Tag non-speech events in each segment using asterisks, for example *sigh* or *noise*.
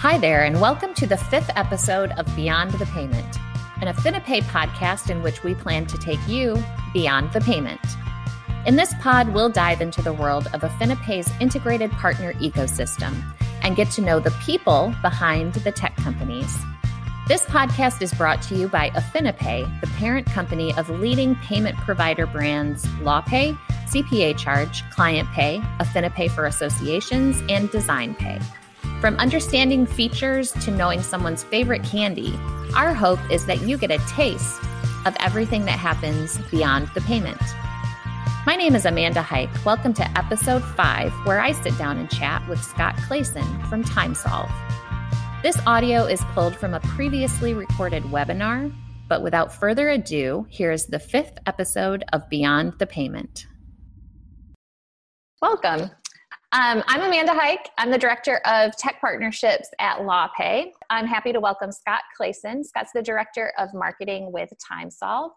Hi there, and welcome to the fifth episode of Beyond the Payment, an AffiniPay podcast in which we plan to take you beyond the payment. In this pod, we'll dive into the world of AffiniPay's integrated partner ecosystem and get to know the people behind the tech companies. This podcast is brought to you by AffiniPay, the parent company of leading payment provider brands LawPay, CPA Charge, ClientPay, AffiniPay for Associations, and DesignPay. From understanding features to knowing someone's favorite candy, our hope is that you get a taste of everything that happens beyond the payment. My name is Amanda Hike. Welcome to episode five, where I sit down and chat with Scott Clasen from TimeSolv. This audio is pulled from a previously recorded webinar, but without further ado, here's the fifth episode of Beyond the Payment. Welcome. Um, I'm Amanda Hike. I'm the Director of Tech Partnerships at LawPay. I'm happy to welcome Scott Clasen. Scott's the Director of Marketing with TimeSolv.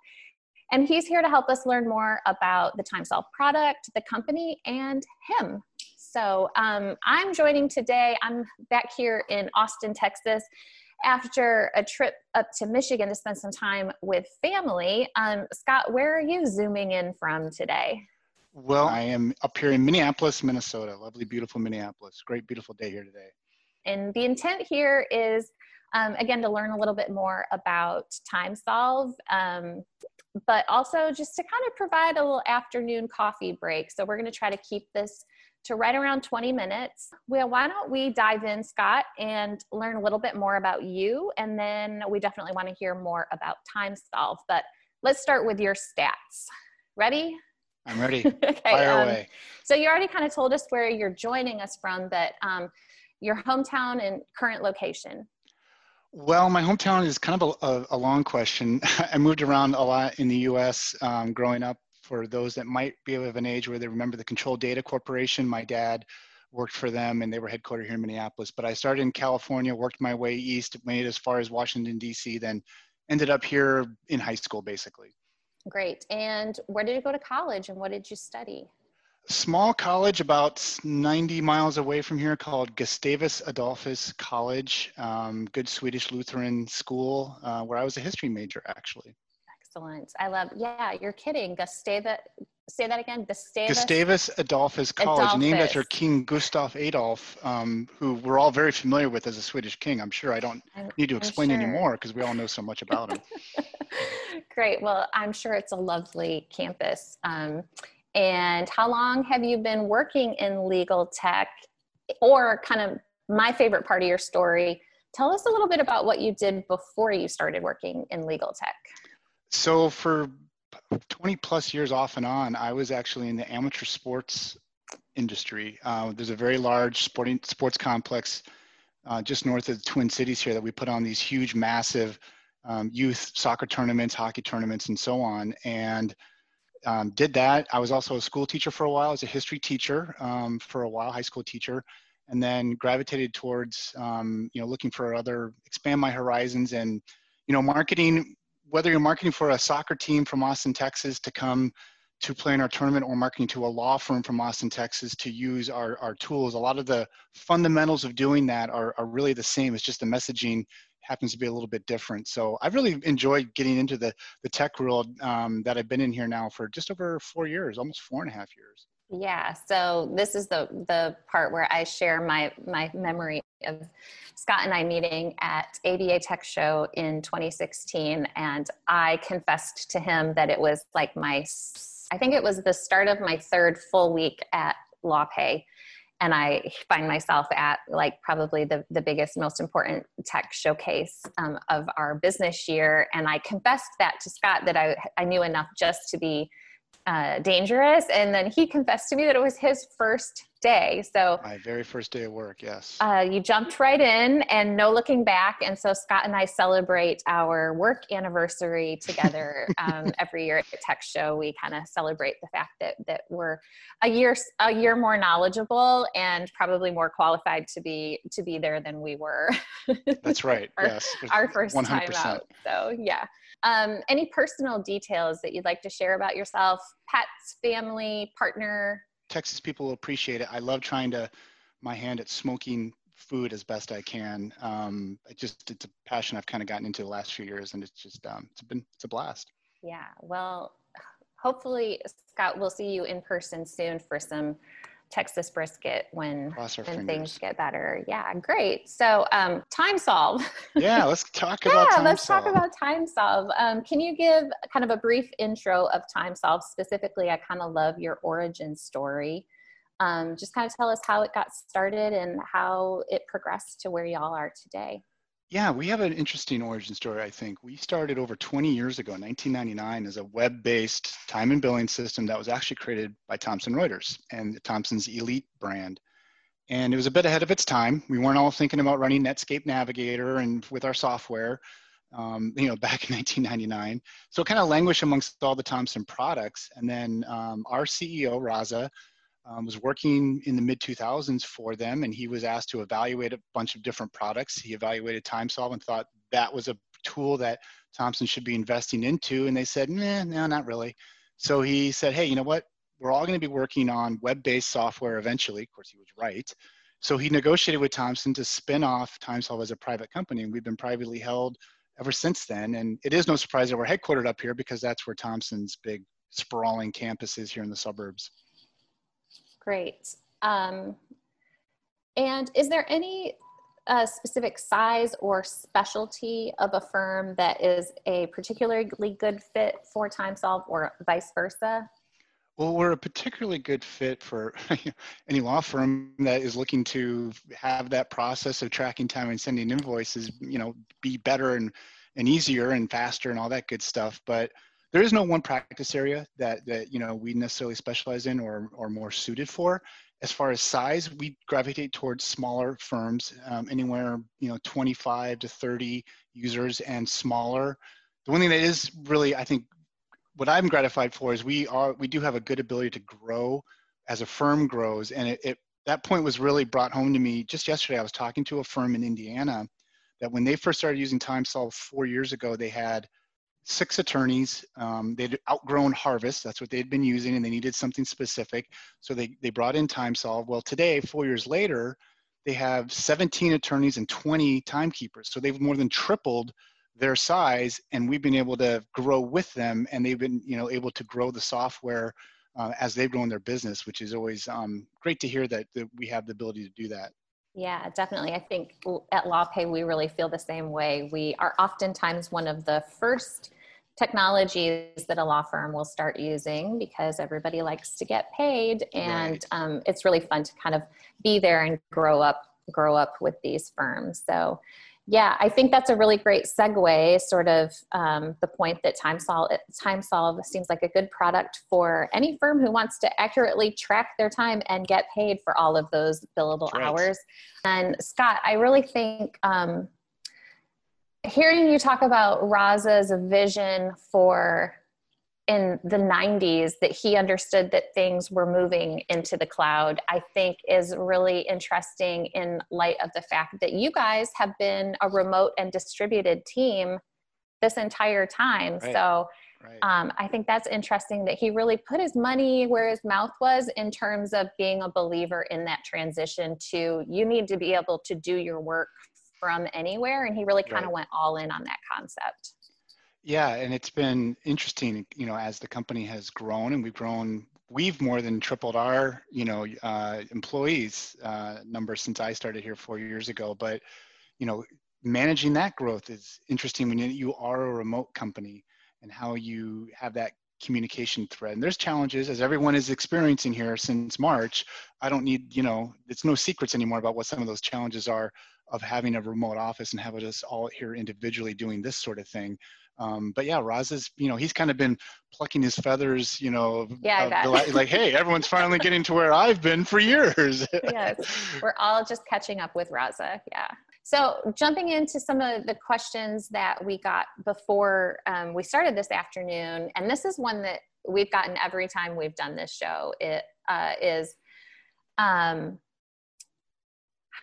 And he's here to help us learn more about the TimeSolv product, the company, and him. So um, I'm joining today. I'm back here in Austin, Texas, after a trip up to Michigan to spend some time with family. Um, Scott, where are you zooming in from today? Well, I am up here in Minneapolis, Minnesota. Lovely, beautiful Minneapolis. Great, beautiful day here today. And the intent here is, um, again, to learn a little bit more about TimeSolv, um, but also just to kind of provide a little afternoon coffee break. So we're going to try to keep this to right around 20 minutes. Well, why don't we dive in, Scott, and learn a little bit more about you? And then we definitely want to hear more about TimeSolv. But let's start with your stats. Ready? I'm ready. *laughs* okay. Fire um, away. So you already kind of told us where you're joining us from, but um, your hometown and current location. Well, my hometown is kind of a, a, long question. *laughs* I moved around a lot in the U.S. Um, growing up. For those that might be of an age where they remember the Control Data Corporation, my dad worked for them, and they were headquartered here in Minneapolis. But I started in California, worked my way east, made it as far as Washington D.C., then ended up here in high school, basically. Great. And where did you go to college and what did you study? Small college about 90 miles away from here called Gustavus Adolphus College, um, good Swedish Lutheran school uh, where I was a history major actually. Excellent. I love, yeah, you're kidding. Gustavus, say that again. Gustavus, Gustavus Adolphus College, Adolphus. named after King Gustav Adolf, um, who we're all very familiar with as a Swedish king. I'm sure I don't I'm, need to explain sure. anymore because we all know so much about him. *laughs* Great. Well, I'm sure it's a lovely campus. Um, and how long have you been working in legal tech? Or, kind of my favorite part of your story, tell us a little bit about what you did before you started working in legal tech. So, for 20 plus years off and on, I was actually in the amateur sports industry. Uh, there's a very large sporting sports complex uh, just north of the Twin Cities here that we put on these huge, massive um, youth soccer tournaments, hockey tournaments, and so on. And um, did that. I was also a school teacher for a while. I was a history teacher um, for a while, high school teacher, and then gravitated towards um, you know looking for other expand my horizons and you know marketing. Whether you're marketing for a soccer team from Austin, Texas, to come to play in our tournament or marketing to a law firm from Austin, Texas to use our, our tools. A lot of the fundamentals of doing that are, are really the same. It's just the messaging happens to be a little bit different. So I've really enjoyed getting into the, the tech world um, that I've been in here now for just over four years, almost four and a half years. Yeah, so this is the the part where I share my my memory of Scott and I meeting at ABA Tech Show in 2016, and I confessed to him that it was like my I think it was the start of my third full week at LawPay, and I find myself at like probably the, the biggest, most important tech showcase um, of our business year. And I confessed that to Scott that I, I knew enough just to be uh, dangerous. And then he confessed to me that it was his first day. So my very first day of work, yes. Uh, you jumped right in and no looking back. And so Scott and I celebrate our work anniversary together *laughs* um, every year at the Tech Show. We kind of celebrate the fact that that we're a year a year more knowledgeable and probably more qualified to be to be there than we were. That's right. *laughs* our, yes. Our first 100%. time out. So yeah. Um, any personal details that you'd like to share about yourself, pets, family, partner? Texas people will appreciate it. I love trying to my hand at smoking food as best I can. Um, it just it's a passion I've kind of gotten into the last few years, and it's just um, it's been it's a blast. Yeah, well, hopefully, Scott, we'll see you in person soon for some Texas brisket when, when things get better. Yeah, great. So um, TimeSolv. *laughs* Yeah, let's talk about yeah, let's solve. talk about TimeSolv. Um, can you give kind of a brief intro of TimeSolv? Specifically, I kind of love your origin story. Um, just kind of tell us how it got started and how it progressed to where y'all are today. Yeah, we have an interesting origin story, I think. We started over 20 years ago, 1999, as a web-based time and billing system that was actually created by Thomson Reuters and Thomson's Elite brand. And it was a bit ahead of its time. We weren't all thinking about running Netscape Navigator and with our software, um, you know, *laughs* back in 1999. So it kind of languished amongst all the Thomson products. And then um, our CEO, Raza, um, was working in the mid 2000s for them and he was asked to evaluate a bunch of different products. He evaluated TimeSolv and thought that was a tool that Thomson should be investing into and they said nah, no not really. So he said hey you know what? We're all going to be working on web-based software eventually. Of course he was right. So he negotiated with Thomson to spin off TimeSolv as a private company and we've been privately held ever since then. And it is no surprise that we're headquartered up here because that's where Thomson's big sprawling campus is here in the suburbs Great. Um, and is there any uh, specific size or specialty of a firm that is a particularly good fit for TimeSolv or vice versa? Well, we're a particularly good fit for *laughs* any law firm that is looking to have that process of tracking time and sending invoices, you know, be better and, and easier and faster and all that good stuff. But there is no one practice area that that you know we necessarily specialize in or or more suited for. As far as size we gravitate towards smaller firms um, anywhere you know 25 to 30 users and smaller. The one thing that is really i think what i'm gratified for is we are we do have a good ability to grow as a firm grows. And it, it that point was really brought home to me. Just yesterday i was talking to a firm in indiana that when they first started using TimeSolv four years ago they had six attorneys. Um, they'd outgrown Harvest. That's what they'd been using, and they needed something specific. So they, they brought in TimeSolv. Well, today, four years later, they have 17 attorneys and 20 timekeepers. So they've more than tripled their size, and we've been able to grow with them, and they've been you know able to grow the software uh, as they've grown their business, which is always um, great to hear that, that we have the ability to do that. Yeah, definitely. I think at LawPay, we really feel the same way. We are oftentimes one of the first technologies that a law firm will start using because everybody likes to get paid and right. um, it's really fun to kind of be there and grow up grow up with these firms so yeah i think that's a really great segue sort of um, the point that TimeSolv TimeSolv seems like a good product for any firm who wants to accurately track their time and get paid for all of those billable right. hours and scott i really think um, hearing you talk about Raza's vision for in the 90s that he understood that things were moving into the cloud, I think is really interesting in light of the fact that you guys have been a remote and distributed team this entire time. Right. So right. Um, I think that's interesting that he really put his money where his mouth was in terms of being a believer in that transition to you need to be able to do your work from anywhere and he really kind of right. went all in on that concept yeah and it's been interesting you know as the company has grown and we've grown we've more than tripled our you know uh, employees uh, number since i started here four years ago. But you know managing that growth is interesting when you are a remote company and how you have that communication thread and there's challenges as everyone is experiencing here since march i don't need you know it's no secrets anymore about what some of those challenges are of having a remote office and having us all here individually doing this sort of thing. Um, but yeah, Raz is, you know, he's kind of been plucking his feathers, you know, yeah, uh, like, hey, everyone's finally getting to where I've been for years. yes, we're all just catching up with Raza. Yeah. So jumping into some of the questions that we got before um, we started this afternoon, and this is one that we've gotten every time we've done this show. It uh, is, um,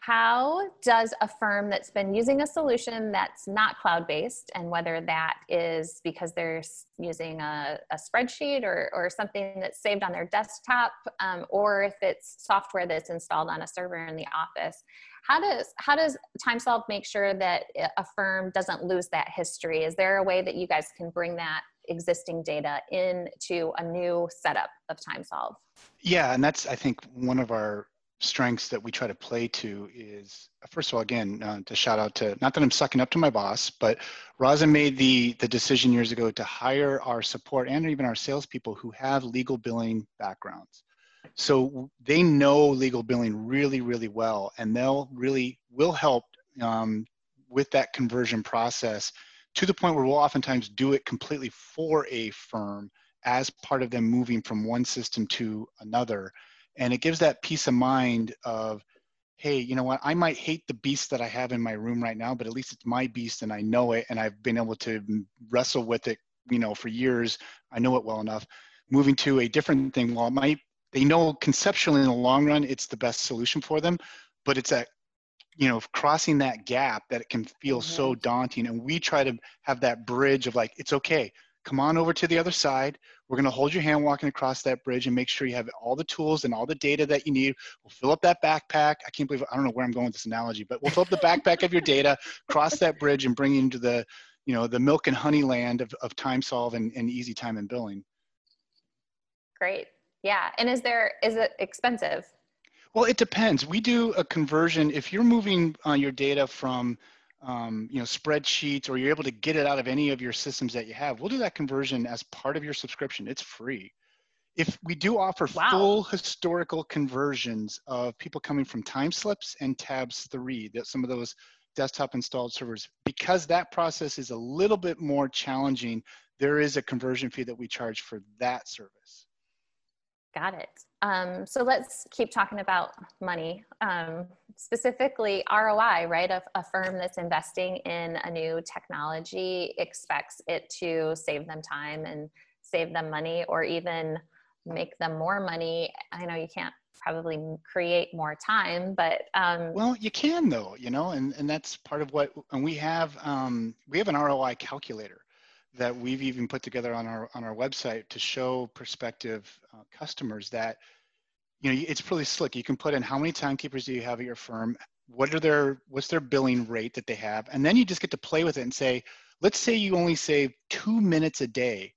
how does a firm that's been using a solution that's not cloud based, and whether that is because they're using a, a spreadsheet or, or something that's saved on their desktop, um, or if it's software that's installed on a server in the office, how does how does TimeSolv make sure that a firm doesn't lose that history? Is there a way that you guys can bring that existing data into a new setup of TimeSolv? Yeah, and that's I think one of our strengths that we try to play to is first of all again uh, to shout out to not that i'm sucking up to my boss but raza made the the decision years ago to hire our support and even our salespeople who have legal billing backgrounds. So they know legal billing really really well and they'll really will help um, with that conversion process to the point where we'll oftentimes do it completely for a firm as part of them moving from one system to another and it gives that peace of mind of hey you know what? I might hate the beast that i have in my room right now but at least it's my beast and i know it and i've been able to wrestle with it you know for years. I know it well enough. Moving to a different thing. While it might they know conceptually in the long run it's the best solution for them but it's that you know crossing that gap that it can feel mm-hmm. so daunting. And we try to have that bridge of like it's okay. Come on over to the other side. We're going to hold your hand walking across that bridge and make sure you have all the tools and all the data that you need. We'll fill up that backpack. I can't believe, I don't know where I'm going with this analogy, but we'll fill up the backpack of your data, cross that bridge and bring you into the, you know, the milk and honey land of, of TimeSolv and, and easy time and billing. Great. Yeah. And is there, is it expensive? Well, it depends. We do a conversion. If you're moving uh, your data from um, you know, spreadsheets or you're able to get it out of any of your systems that you have, we'll do that conversion as part of your subscription. It's free. If we do offer wow. full historical conversions of people coming from Timeslips and Tabs3, that some of those desktop installed servers, because that process is a little bit more challenging, there is a conversion fee that we charge for that service. Got it. Um, so let's keep talking about money, um, specifically ROI, right? A, a, firm that's investing in a new technology expects it to save them time and save them money or even make them more money. I know you can't probably create more time, but. Um, well, you can though, you know, and, and that's part of what, and we have, um, we have an ROI calculator that we've even put together on our on our website to show prospective uh, customers that you know it's really slick. You can put in how many timekeepers do you have at your firm? What are their what's their billing rate that they have? And then you just get to play with it and say let's say you only save two minutes a day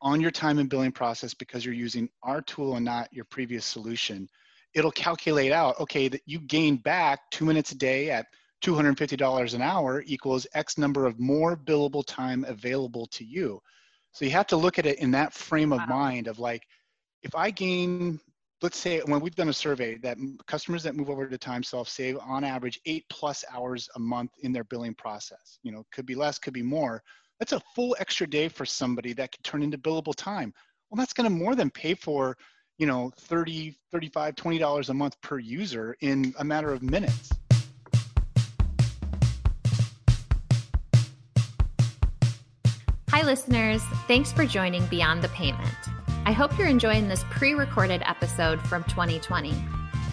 on your time and billing process because you're using our tool and not your previous solution. It'll calculate out okay that you gain back two minutes a day at $250 an hour equals X number of more billable time available to you. So you have to look at it in that frame of wow. mind of like, if I gain, let's say when we've done a survey that customers that move over to TimeSolv save on average eight plus hours a month in their billing process. You know, could be less, could be more. That's a full extra day for somebody that could turn into billable time. Well, that's going to more than pay for, you know, 30, 35, $20 a month per user in a matter of minutes. Hi, listeners. Thanks for joining Beyond the Payment. I hope you're enjoying this pre recorded episode from 2020.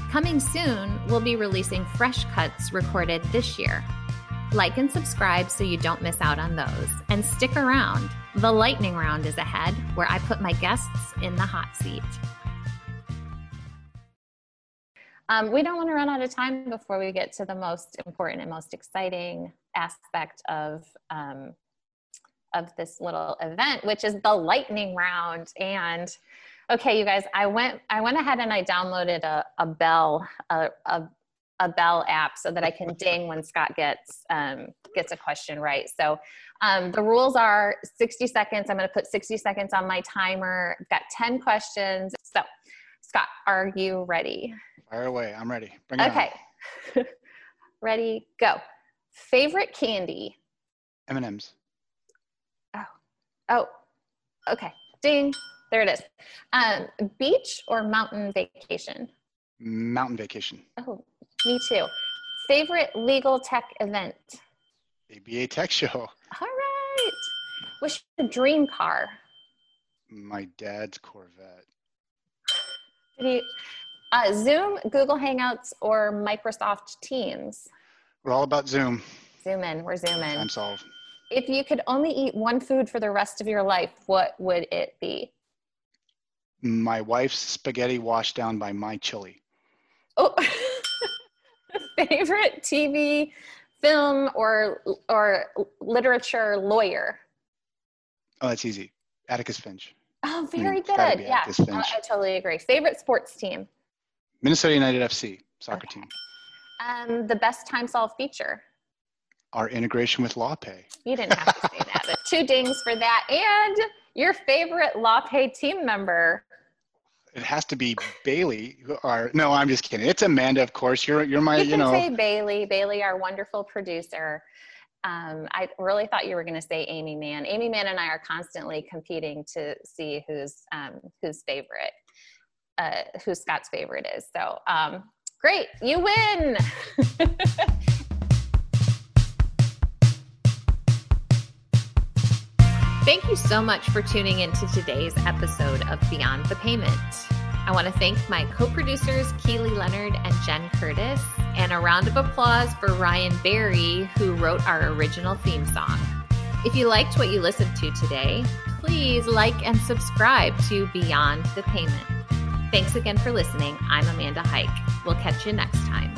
Coming soon, we'll be releasing fresh cuts recorded this year. Like and subscribe so you don't miss out on those. And stick around. The lightning round is ahead, where I put my guests in the hot seat. Um, we don't want to run out of time before we get to the most important and most exciting aspect of um, of this little event, which is the lightning round. And okay, you guys, I went I went ahead and I downloaded a, a bell a, a, a bell app so that I can *laughs* ding when Scott gets um, gets a question right. So um, the rules are 60 seconds. I'm going to put 60 seconds on my timer. I've got 10 questions. So Scott, are you ready? Fire away. I'm ready. Bring it okay. *laughs* ready, go. Favorite candy? M&M's. Oh, okay. Ding. There it is. Um, beach or mountain vacation? Mountain vacation. Oh, me too. Favorite legal tech event? ABA Tech Show. All right. What's your dream car? My dad's Corvette. You, Uh, Zoom, Google Hangouts, or Microsoft Teams? We're all about Zoom. Zoom in. We're Zoom in. If you could only eat one food for the rest of your life, what would it be? My wife's spaghetti washed down by my chili. Oh, *laughs* favorite TV, film, or or literature lawyer? Oh, that's easy. Atticus Finch. Oh, very good. Yeah, I, I, totally agree. Favorite sports team? Minnesota United FC soccer okay. team. Um, the best TimeSolv feature? Our integration with LawPay. You didn't have to say that, but two dings for that. And your favorite LawPay team member? It has to be Bailey. Or no, I'm just kidding. It's Amanda, of course. You're you're my you, you can know. say Bailey. Bailey, our wonderful producer. Um, I really thought you were going to say Amy Mann. Amy Mann and I are constantly competing to see who's um, who's favorite, uh, who Scott's favorite is. So um, great, you win. *laughs* Thank you so much for tuning into today's episode of Beyond the Payment. I want to thank my co producers, Keely Leonard and Jen Curtis, and a round of applause for Ryan Barry, who wrote our original theme song. If you liked what you listened to today, please like and subscribe to Beyond the Payment. Thanks again for listening. I'm Amanda Hike. We'll catch you next time.